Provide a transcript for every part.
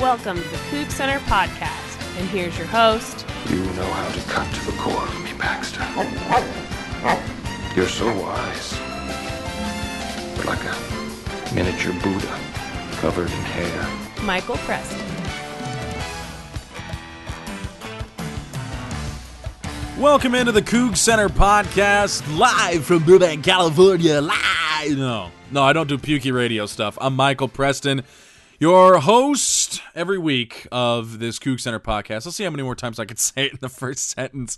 Welcome to the Coug Center podcast, and here's your host. You know how to cut to the core of me, Baxter. You're so wise. But like a miniature Buddha covered in hair. Michael Preston. Welcome into the Coug Center podcast, live from Burbank, California. Live. No, no, I don't do pukey radio stuff. I'm Michael Preston, your host every week of this Coug Center podcast. Let's see how many more times I can say it in the first sentence.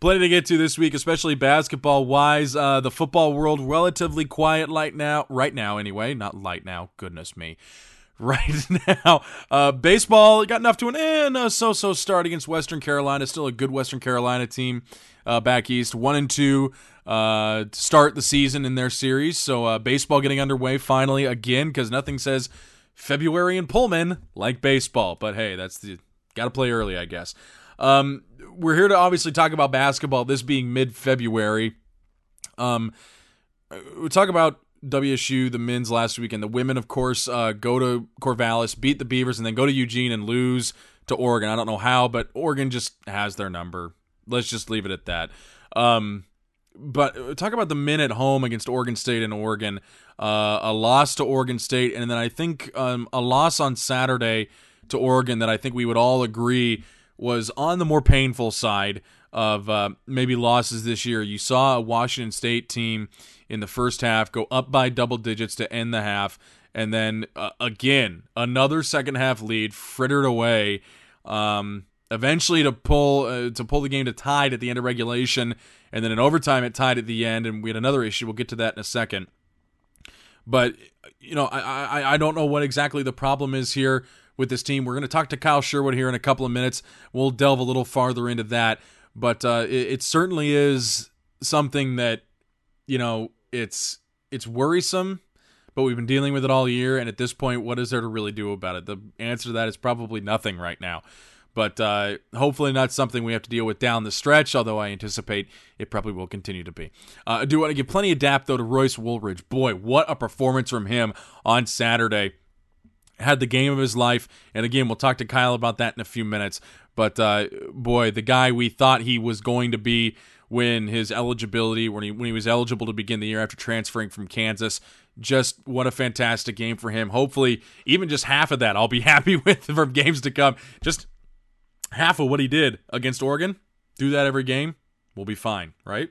Plenty to get to this week, especially basketball wise. Uh, the football world relatively quiet light now, right now anyway. Not light now. Goodness me right now. Uh, baseball got enough to an and a so-so start against Western Carolina. Still a good Western Carolina team uh, back east, one and two uh, start the season in their series. So uh, baseball getting underway finally again because nothing says February in Pullman like baseball. But hey, that's the got to play early, I guess. Um, we're here to obviously talk about basketball. This being mid-February. Um, we talk about WSU, the men's last week, and the women, of course, uh, go to Corvallis, beat the Beavers, and then go to Eugene and lose to Oregon. I don't know how, but Oregon just has their number. Let's just leave it at that. Um, but talk about the men at home against Oregon State and Oregon. Uh, a loss to Oregon State, and then I think um, a loss on Saturday to Oregon that I think we would all agree was on the more painful side of uh, maybe losses this year. You saw a Washington State team in the first half, go up by double digits to end the half, and then uh, again another second half lead frittered away. Um, eventually to pull uh, to pull the game to tied at the end of regulation, and then in overtime it tied at the end, and we had another issue. We'll get to that in a second. But you know, I I, I don't know what exactly the problem is here with this team. We're going to talk to Kyle Sherwood here in a couple of minutes. We'll delve a little farther into that, but uh, it, it certainly is something that you know it's it's worrisome, but we've been dealing with it all year. And at this point, what is there to really do about it? The answer to that is probably nothing right now. But uh, hopefully, not something we have to deal with down the stretch. Although I anticipate it probably will continue to be. Uh, I do want to give plenty of dap though to Royce Woolridge. Boy, what a performance from him on Saturday had the game of his life. And again, we'll talk to Kyle about that in a few minutes. But uh, boy, the guy we thought he was going to be when his eligibility when he when he was eligible to begin the year after transferring from Kansas. Just what a fantastic game for him. Hopefully, even just half of that, I'll be happy with from games to come. Just half of what he did against Oregon. Do that every game. We'll be fine, right?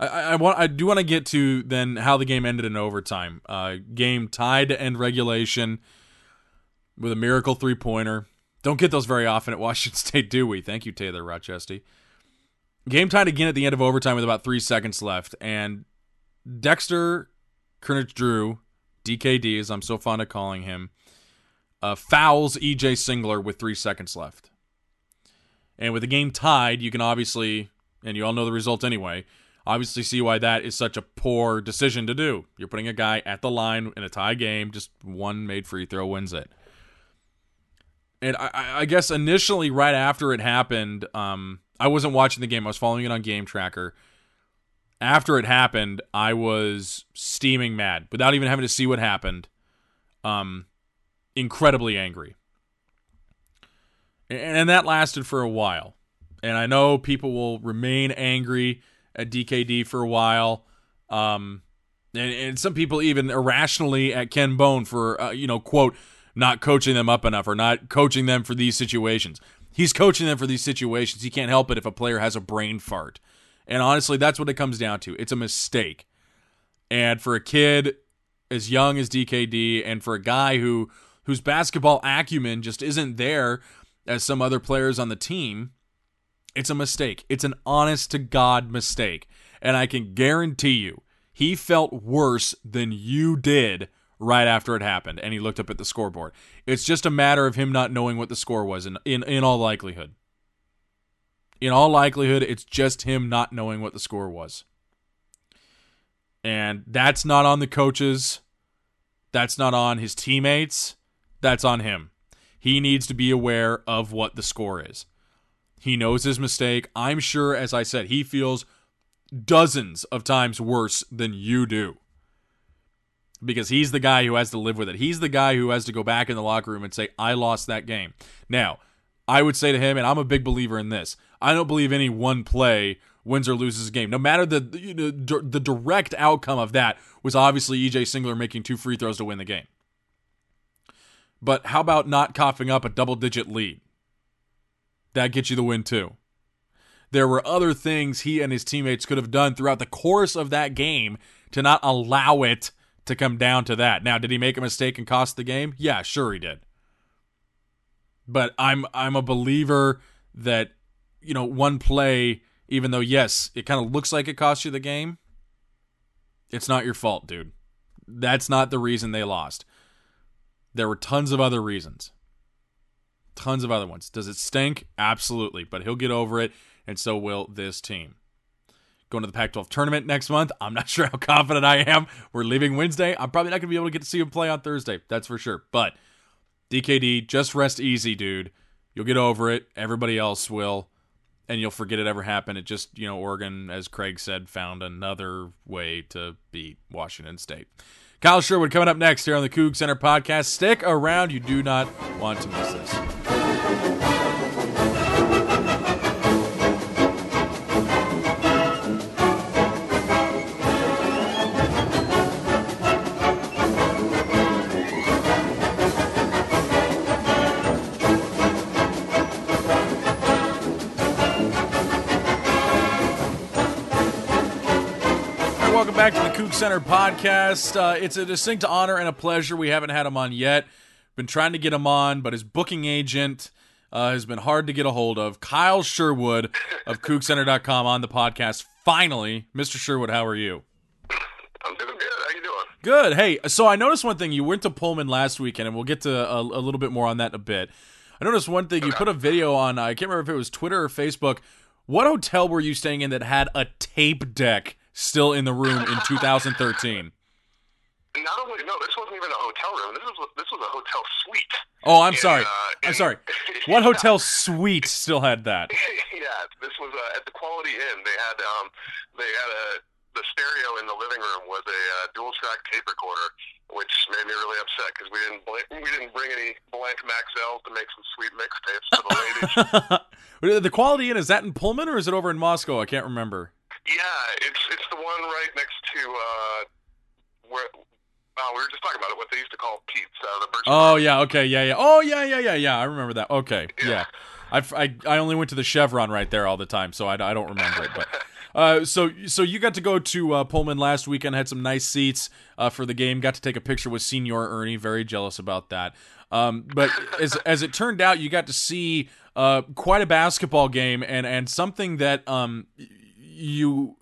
I, I want I do want to get to then how the game ended in overtime. Uh, game tied to end regulation with a miracle three pointer. Don't get those very often at Washington State, do we? Thank you, Taylor Rochestie. Game tied again at the end of overtime with about three seconds left, and Dexter Kernich Drew, DKD as I'm so fond of calling him, uh, fouls EJ Singler with three seconds left. And with the game tied, you can obviously, and you all know the result anyway, obviously see why that is such a poor decision to do. You're putting a guy at the line in a tie game, just one made free throw wins it. And I, I guess initially, right after it happened, um, I wasn't watching the game. I was following it on Game Tracker. After it happened, I was steaming mad without even having to see what happened. Um, incredibly angry. And, and that lasted for a while. And I know people will remain angry at DKD for a while. Um, and, and some people even irrationally at Ken Bone for, uh, you know, quote, not coaching them up enough or not coaching them for these situations. He's coaching them for these situations. He can't help it if a player has a brain fart. And honestly, that's what it comes down to. It's a mistake. And for a kid as young as DKD and for a guy who whose basketball acumen just isn't there as some other players on the team, it's a mistake. It's an honest to God mistake. And I can guarantee you, he felt worse than you did right after it happened and he looked up at the scoreboard. It's just a matter of him not knowing what the score was in in, in all likelihood. In all likelihood, it's just him not knowing what the score was. And that's not on the coaches. That's not on his teammates. That's on him. He needs to be aware of what the score is. He knows his mistake. I'm sure, as I said, he feels dozens of times worse than you do. because he's the guy who has to live with it. He's the guy who has to go back in the locker room and say, I lost that game. Now, I would say to him, and I'm a big believer in this, I don't believe any one play wins or loses a game. No matter the the direct outcome of that was obviously EJ Singler making two free throws to win the game. But how about not coughing up a double digit lead? That gets you the win too. There were other things he and his teammates could have done throughout the course of that game to not allow it to come down to that. Now, did he make a mistake and cost the game? Yeah, sure he did. But I'm I'm a believer that you know one play, even though yes, it kind of looks like it cost you the game. It's not your fault, dude. That's not the reason they lost. There were tons of other reasons. Tons of other ones. Does it stink? Absolutely. But he'll get over it, and so will this team. Going to the Pac 12 tournament next month. I'm not sure how confident I am. We're leaving Wednesday. I'm probably not going to be able to get to see him play on Thursday. That's for sure. But DKD, just rest easy, dude. You'll get over it. Everybody else will. And you'll forget it ever happened. It just, you know, Oregon, as Craig said, found another way to beat Washington State. Kyle Sherwood coming up next here on the Coug Center podcast. Stick around. You do not want to miss this. Back to the Coug Center podcast. Uh, it's a distinct honor and a pleasure. We haven't had him on yet. Been trying to get him on, but his booking agent uh, has been hard to get a hold of. Kyle Sherwood of CougCenter.com on the podcast. Finally, Mr. Sherwood, how are you? I'm doing good. How you doing? Good. Hey, so I noticed one thing. You went to Pullman last weekend, and we'll get to a, a little bit more on that in a bit. I noticed one thing. You put a video on. I can't remember if it was Twitter or Facebook. What hotel were you staying in that had a tape deck still in the room in 2013? Not only no, this wasn't even a hotel room. This was this was a hotel suite. Oh, I'm And, sorry. uh, I'm and- sorry. What hotel suite still had that? yeah, this was uh, at the Quality Inn. They had um they had a the stereo in the living room was a uh, dual track tape recorder, which made me really upset because we didn't bl- we didn't bring any blank Maxells to make some sweet mixtapes for the ladies. the Quality Inn is that in Pullman or is it over in Moscow? I can't remember. Yeah, it's it's the one right next to uh where. Oh, we were just talking about it. What they used to call Pete's, uh, the Birch Oh yeah, okay, yeah, yeah. Oh yeah, yeah, yeah, yeah. I remember that. Okay, yeah. Yeah. I, I, I only went to the Chevron right there all the time, so I, I don't remember it. But uh, so so you got to go to uh, Pullman last weekend, had some nice seats uh, for the game. Got to take a picture with Senior Ernie. Very jealous about that. Um, but as as it turned out, you got to see uh, quite a basketball game and and something that um you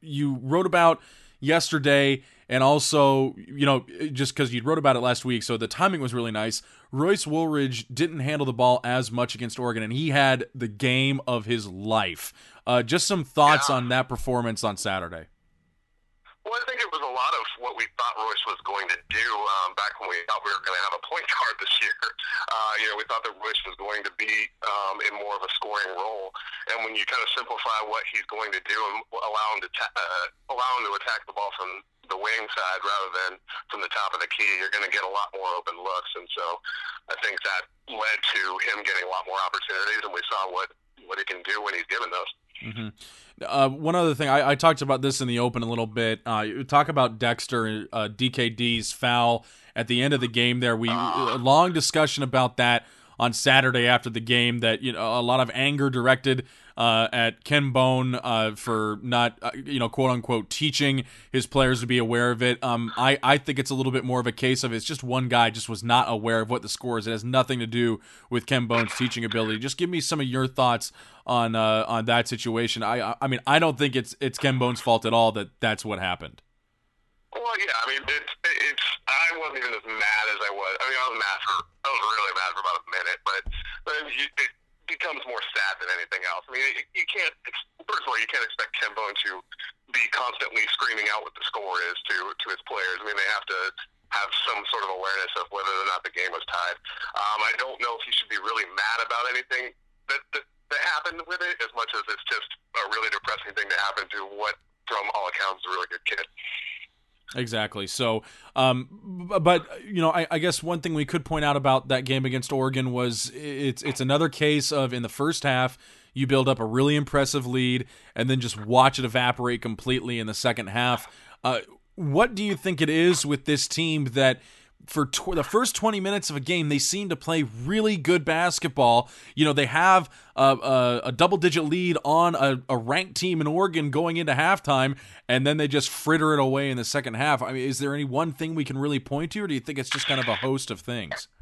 you wrote about yesterday and also you know just because you wrote about it last week so the timing was really nice. Royce woolridge didn't handle the ball as much against oregon and he had the game of his life. Uh, just some thoughts Yeah. on that performance on saturday Well, I think it was a lot of what we thought Royce was going to do um, back when we thought we were going to have a point guard this year. Uh, you know, we thought that Royce was going to be um, in more of a scoring role, and when you kind of simplify what he's going to do and allow him to ta- uh, allow him to attack the ball from the wing side rather than from the top of the key, you're going to get a lot more open looks, and so I think that led to him getting a lot more opportunities, and we saw what what he can do when he's given those. Uh, one other thing, I, I talked about this in the open a little bit. Uh, talk about Dexter, uh, DKD's foul at the end of the game. There, we a long discussion about that on Saturday after the game. That you know, a lot of anger directed uh, at Ken Bone uh, for not, uh, you know, quote unquote, teaching his players to be aware of it. Um, I I think it's a little bit more of a case of it's just one guy just was not aware of what the score is. It has nothing to do with Ken Bone's teaching ability. Just give me some of your thoughts on uh, on that situation. I I- mean I don't think it's it's Ken Bone's fault at all that that's what happened. Well, yeah, I mean, it's it's. I wasn't even as mad as I was. I mean, I was mad for. I was really mad for about a minute, but you, it becomes more sad than anything else. I mean, you, can't. First of all, you can't expect Ken Bone to be constantly screaming out what the score is to to his players. I mean, they have to have some sort of awareness of whether or not the game was tied. Um, I don't know if he should be really mad about anything that, that that happened with it, as much as it's just a really depressing thing to happen to what, from all accounts, is a really good kid. Exactly. So, um, but you know, I, I, guess one thing we could point out about that game against Oregon was it's it's another case of in the first half you build up a really impressive lead and then just watch it evaporate completely in the second half. Uh, what do you think it is with this team that? For tw- the first 20 minutes of a game, they seem to play really good basketball. You know, they have a, a, a double digit lead on a, a, ranked team in Oregon going into halftime, and then they just fritter it away in the second half. I mean, is there any one thing we can really point to, or do you think it's just kind of a host of things?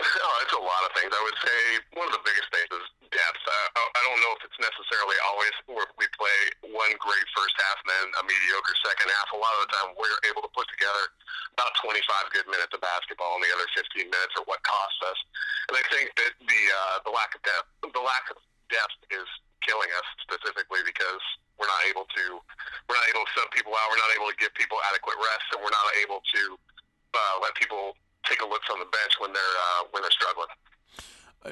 Oh, it's a lot of things. I would say one of the biggest things is depth. Uh, I don't know if it's necessarily always where we play one great first half and then a mediocre second half. A lot of the time, we're able to put together about 25 good minutes of basketball, and the other 15 minutes are what costs us. And I think that the uh, the lack of depth, the lack of depth, is killing us specifically because we're not able to we're not able to sub people out. We're not able to give people adequate rest, and we're not able to uh, let people take a look from the bench when they're uh, when they're struggling.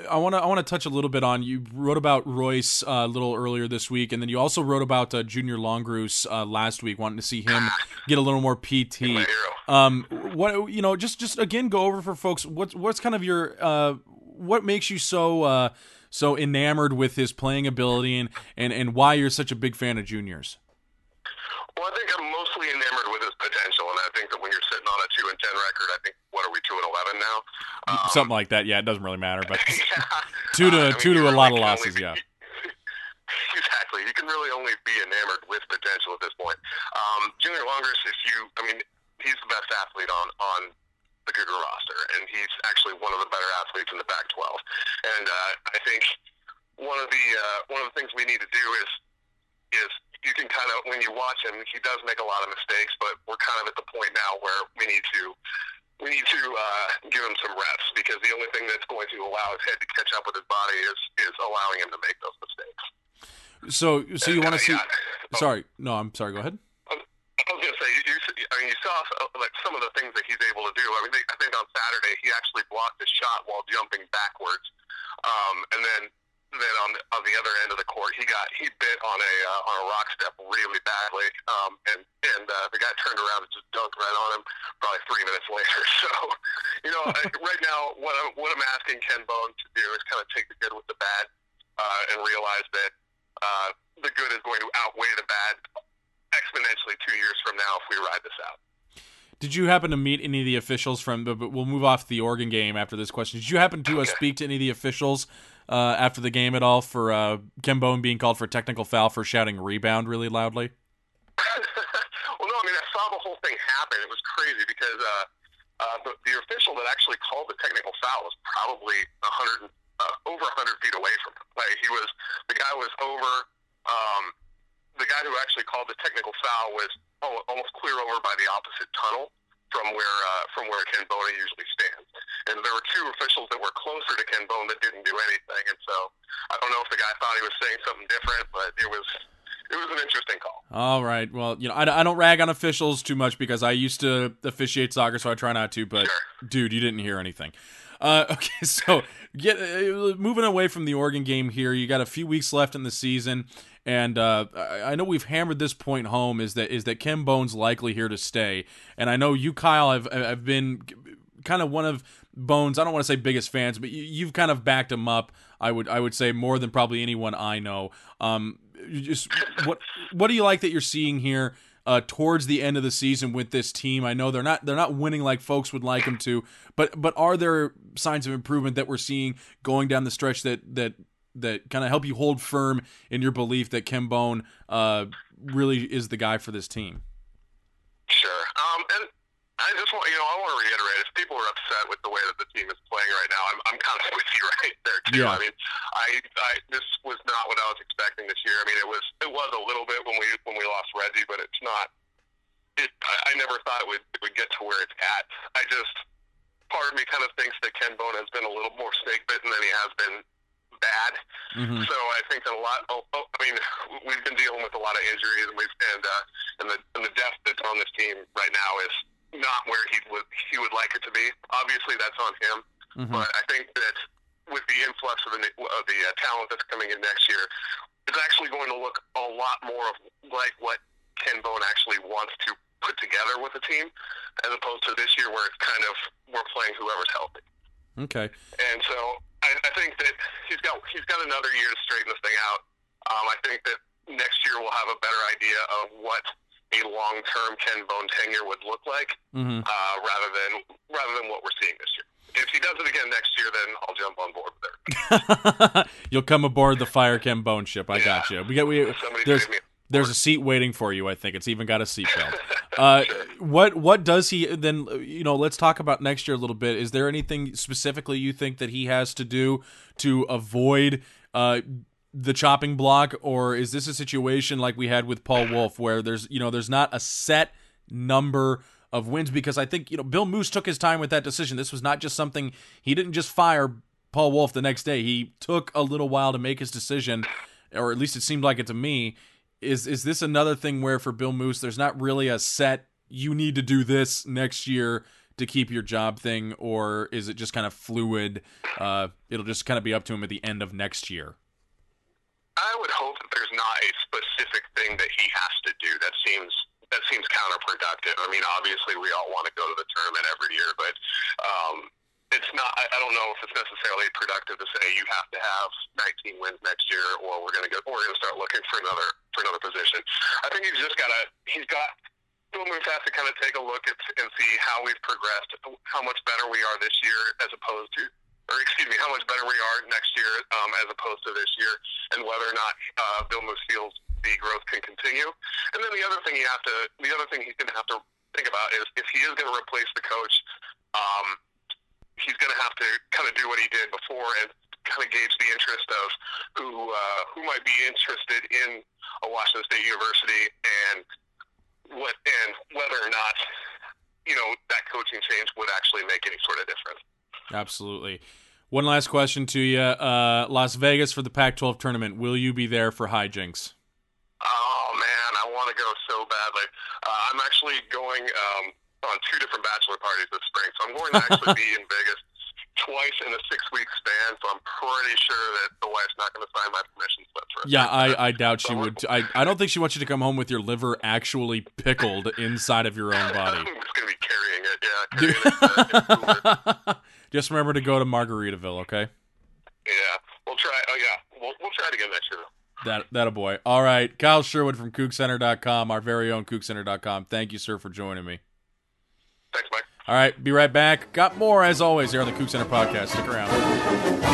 I want to I want to touch a little bit on you wrote about Royce uh, a little earlier this week, and then you also wrote about uh, Junior Longrus uh, last week, wanting to see him get a little more PT. Um, what you know, just just again go over for folks. What's what's kind of your uh, what makes you so uh, so enamored with his playing ability, and, and and why you're such a big fan of juniors? Well, I think I'm mostly enamored with his potential, and I think that when you're sitting on a two and ten record, I think what are we two and eleven now? Um, Something like that. Yeah, it doesn't really matter, but yeah. two to uh, I mean, two to a lot of losses. Be, yeah. exactly. You can really only be enamored with potential at this point. Um, Junior Longrus, if you, I mean, he's the best athlete on on the Cougar roster, and he's actually one of the better athletes in the Pac-12. And uh, I think one of the uh, one of the things we need to do is is you can kind of when you watch him, he does make a lot of mistakes, but we're kind of at the point now where we need to we need to uh, give him some reps because the only thing that's going to allow his head to catch up with his body is is allowing him to make those mistakes. So, so you want to see? Yeah. Sorry, no, I'm sorry. Go ahead. I was going to say, you, I mean, you saw uh, like some of the things that he's able to do. I mean, I think on Saturday he actually blocked a shot while jumping backwards, um, and then then on the, on the other end of the court, he got he bit on a uh, on a rock step really badly, um, and and uh, the guy turned around and just dunked right on him. Probably three minutes later. So, you know, right now, what I'm asking Ken Bone to do is kind of take the good with the bad, uh, and realize that uh, the good is going to outweigh the bad exponentially two years from now if we ride this out. Did you happen to meet any of the officials from? But we'll move off the Oregon game after this question. Did you happen to uh, okay. uh, speak to any of the officials uh, after the game at all for uh, Ken Bone being called for technical foul for shouting rebound really loudly? well, no, I mean, I saw the whole thing happen. It was crazy because uh, uh, the, the official that actually called the technical foul was probably 100, uh, over 100 feet away from him. Like, he was, the guy was over, um, the guy who actually called the technical foul was almost clear over by the opposite tunnel from where uh, from where Ken Bone usually stands. And there were two officials that were closer to Ken Bone that didn't do anything. And so I don't know if the guy thought he was saying something different, but it was it was an interesting call. All right. Well, you know, I, I don't rag on officials too much because I used to officiate soccer, so I try not to. But sure. dude, you didn't hear anything. Uh, okay, so get uh, moving away from the Oregon game here. You got a few weeks left in the season, and uh, I know we've hammered this point home is that is that Ken Bone's likely here to stay, and I know you, Kyle, have have been kind of one of Bones. I don't want to say biggest fans, but you, have kind of backed him up. I would I would say more than probably anyone I know. Um, just what what do you like that you're seeing here? Uh, towards the end of the season with this team. I know they're not they're not winning like folks would like them to, but but are there signs of improvement that we're seeing going down the stretch that that that kind of help you hold firm in your belief that Ken Bone uh, really is the guy for this team? Sure. Um, and I just want you know I want to reiterate if people are upset with the way that the team is playing right now, I'm I'm kind of with you right there too. Yeah. I mean, I, I this was not what I was expecting this year. I mean, it was it was a little bit when we when we lost Reggie, but it's not. It, I, I never thought it would it would get to where it's at. I just part of me kind of thinks that Ken Bone has been a little more snake bitten than he has been bad. Mm-hmm. So I think that a lot. Oh, oh, I mean, we've been dealing with a lot of injuries, and we've and uh, and the and the depth that's on this team right now is not where he would he would like it to be. Obviously, that's on him. Mm-hmm. But I think that with the influx of the of the uh, talent that's coming in next year, it's actually going to look a lot more of like what Ken Bone actually wants to put together with the team, as opposed to this year where it's kind of we're playing whoever's healthy. Okay. And so I, I think that he's got he's got another year to straighten this thing out. Um, I think that next year we'll have a better idea of what a long-term Ken Bone tenure would look like, Mhm. uh, rather than rather than what we're seeing this year. If he does it again next year, then I'll jump on board with it. You'll come aboard the Fire Ken Bone ship. I got you. We got we. Somebody There's me. there's a seat waiting for you. I think it's even got a seatbelt. Uh, what what does he then? You know, let's talk about next year a little bit. Is there anything specifically you think that he has to do to avoid uh, the chopping block, or is this a situation like we had with Paul Wulff, where there's you know there's not a set number of wins? Because I think you know Bill Moos took his time with that decision. This was not just something he didn't just fire Paul Wulff the next day. He took a little while to make his decision, or at least it seemed like it to me. Is is this another thing where for Bill Moos, there's not really a set you need to do this next year to keep your job thing, or is it just kind of fluid? Uh, it'll just kind of be up to him at the end of next year. I would hope that there's not a specific thing that he has to do. That seems that seems counterproductive. I mean, obviously, we all want to go to the tournament every year, but um, it's not. I, I don't know if it's necessarily productive to say you have to have 19 wins next year, or we're going to go. Or we're going to start looking for another for another position. I think he's just got to. He's got. Bill Moos has to kind of take a look at and see how we've progressed, how much better we are this year as opposed to or excuse me, how much better we are next year um, as opposed to this year, and whether or not uh, Bill Moos feels the growth can continue. And then the other thing you have to, the other thing he's going to have to think about is if he is going to replace the coach, um, he's going to have to kind of do what he did before and kind of gauge the interest of who uh, who might be interested in a Washington State University and what and whether or not you know that coaching change would actually make any sort of difference. Absolutely. One last question to you: uh, Las Vegas for the Pac-12 tournament. Will you be there for hijinks? Oh man, I want to go so badly. Uh, I'm actually going um, on two different bachelor parties this spring, so I'm going to actually be in Vegas twice in a six-week span. So I'm pretty sure that the wife's not going to sign my permission slip for. Yeah, I, I doubt she would. I, I don't think she wants you to come home with your liver actually pickled inside of your own body. I'm just going to be carrying it. Yeah, carrying it. Uh, in a cooler. Just remember to go to Margaritaville, okay? yeah, we'll try. Oh yeah, we'll we'll try it again next year. That that a boy. All right, Kyle Sherwood from CougCenter.com, our very own CougCenter.com. Thank you, sir, for joining me. Thanks, Mike. All right, be right back. Got more as always here on the Coug Center podcast. Stick around.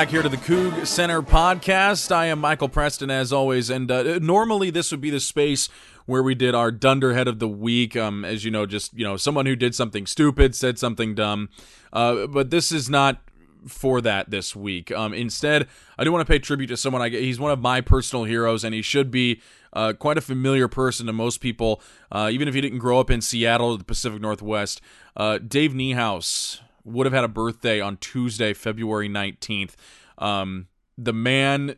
Back here to the Coug Center podcast. I am Michael Preston, as always, and uh, normally this would be the space where we did our dunderhead of the week. Um, as you know, just you know, someone who did something stupid, said something dumb. Uh, but this is not for that this week. Um, instead, I do want to pay tribute to someone. I he's one of my personal heroes, and he should be uh, quite a familiar person to most people, uh, even if he didn't grow up in Seattle or the Pacific Northwest. Uh, Dave Niehaus would have had a birthday on Tuesday, February 19th. Um, the man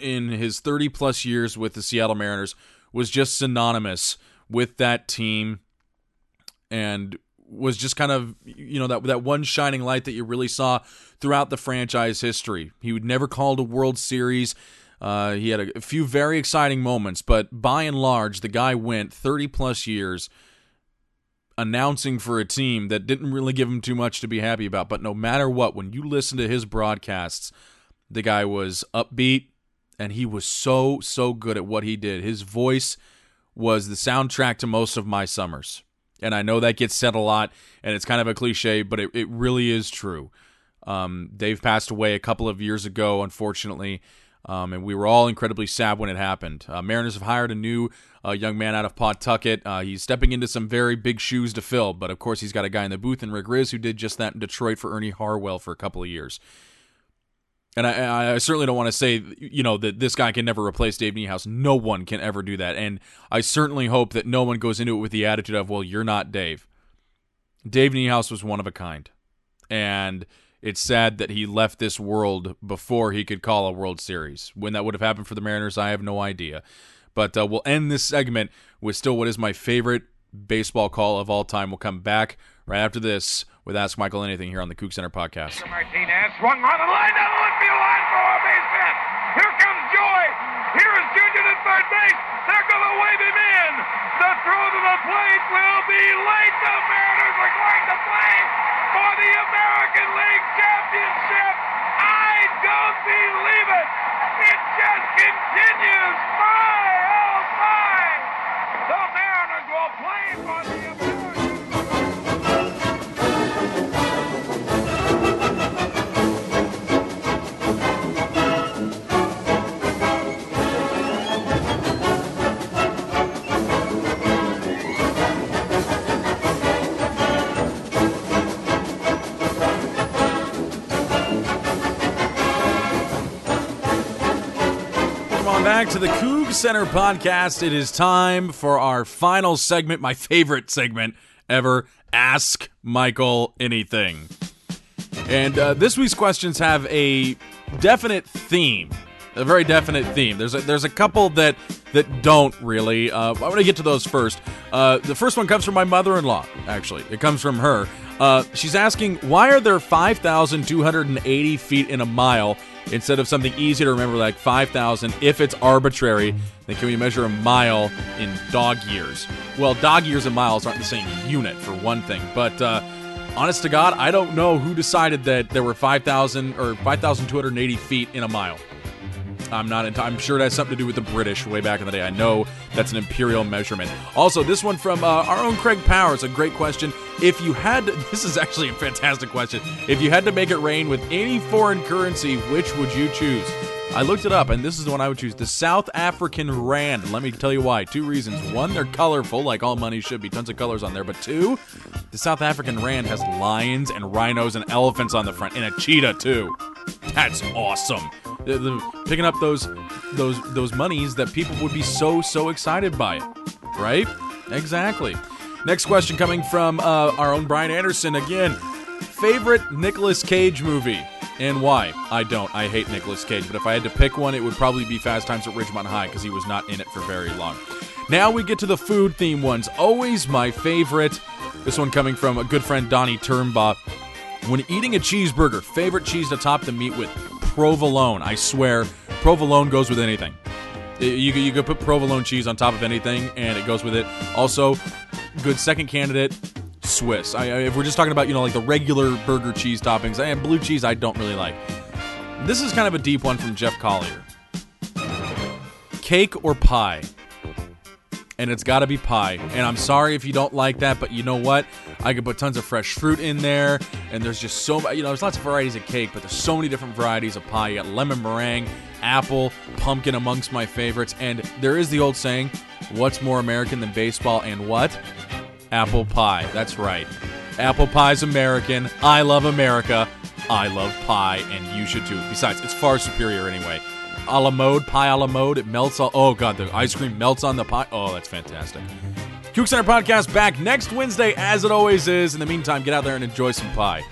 in his 30 plus years with the Seattle Mariners was just synonymous with that team and was just kind of you know that that one shining light that you really saw throughout the franchise history. He would never called a World Series. Uh, he had a, a few very exciting moments, but by and large, the guy went 30 plus years announcing for a team that didn't really give him too much to be happy about. But no matter what, when you listen to his broadcasts, the guy was upbeat and he was so, so good at what he did. His voice was the soundtrack to most of my summers. And I know that gets said a lot and it's kind of a cliche, but it, it really is true. Um, Dave passed away a couple of years ago, unfortunately. Um, and we were all incredibly sad when it happened. Uh, Mariners have hired a new uh, young man out of Pawtucket. Uh, he's stepping into some very big shoes to fill, but of course he's got a guy in the booth in Rick Rizzs who did just that in Detroit for Ernie Harwell for a couple of years. And I, I certainly don't want to say, you know, that this guy can never replace Dave Niehaus. No one can ever do that. And I certainly hope that no one goes into it with the attitude of, well, you're not Dave. Dave Niehaus was one of a kind. and it's sad that he left this world before he could call a World Series. When that would have happened for the Mariners, I have no idea. But uh, we'll end this segment with still what is my favorite baseball call of all time. We'll come back right after this with Ask Michael Anything here on the Coug Center podcast. Martinez swung on the line the left field line for a base hit. Here comes Joey. Here is Junior at third base. They're going to wave him in. The throw to the plate will be late. The Mariners are going to play for the American League Championship. I don't believe it. It just continues. My, oh my. The Mariners will play for the American back to the Coug Center podcast. It is time for our final segment, my favorite segment ever Ask Michael Anything. And uh, this week's questions have a definite theme, a very definite theme. There's a, there's a couple that that don't really. Uh, I'm to get to those first. Uh, the first one comes from my mother-in-law. Actually, it comes from her. Uh, she's asking why are there 5,280 feet in a mile instead of something easy to remember like 5,000? If it's arbitrary, then can we measure a mile in dog years? Well, dog years and miles aren't the same unit for one thing, but. Uh, honest to God, I don't know who decided that there were 5,000 or 5,280 feet in a mile. I'm not. Into, I'm sure it has something to do with the British way back in the day. I know that's an imperial measurement. Also, this one from uh, our own Craig Powers, a great question. If you had, to, this is actually a fantastic question. If you had to make it rain with any foreign currency, which would you choose? I looked it up, and this is the one I would choose: the South African rand. Let me tell you why. Two reasons: one, they're colorful, like all money should be, tons of colors on there. But two, the South African rand has lions and rhinos and elephants on the front, and a cheetah too. That's awesome. The- the- picking up those those those monies that people would be so so excited by it, right? Exactly. Next question coming from uh, our own Brian Anderson again. Favorite Nicolas Cage movie and why? I don't. I hate Nicolas Cage, but if I had to pick one, it would probably be Fast Times at Ridgemont High because he was not in it for very long. Now we get to the food theme ones. Always my favorite. This one coming from a good friend Donnie Turnbaugh. When eating a cheeseburger, favorite cheese to top the meat with? Provolone. I swear, provolone goes with anything. You you could put provolone cheese on top of anything, and it goes with it. Also, good second candidate, Swiss. I, if we're just talking about you know like the regular burger cheese toppings, I blue cheese I don't really like. This is kind of a deep one from Jeff Collier. Cake or pie? and it's got to be pie. And I'm sorry if you don't like that, but you know what? I could put tons of fresh fruit in there, and there's just so you know there's lots of varieties of cake, but there's so many different varieties of pie. You got lemon meringue, apple, pumpkin amongst my favorites, and there is the old saying, "What's more American than baseball?" And what? Apple pie. That's right. Apple pie's American. I love America. I love pie, and you should too. Besides, it's far superior anyway. A la mode, pie a la mode. It melts all. Oh god, the ice cream melts on the pie. Oh, that's fantastic. Coug Center podcast back next Wednesday, as it always is. In the meantime, get out there and enjoy some pie.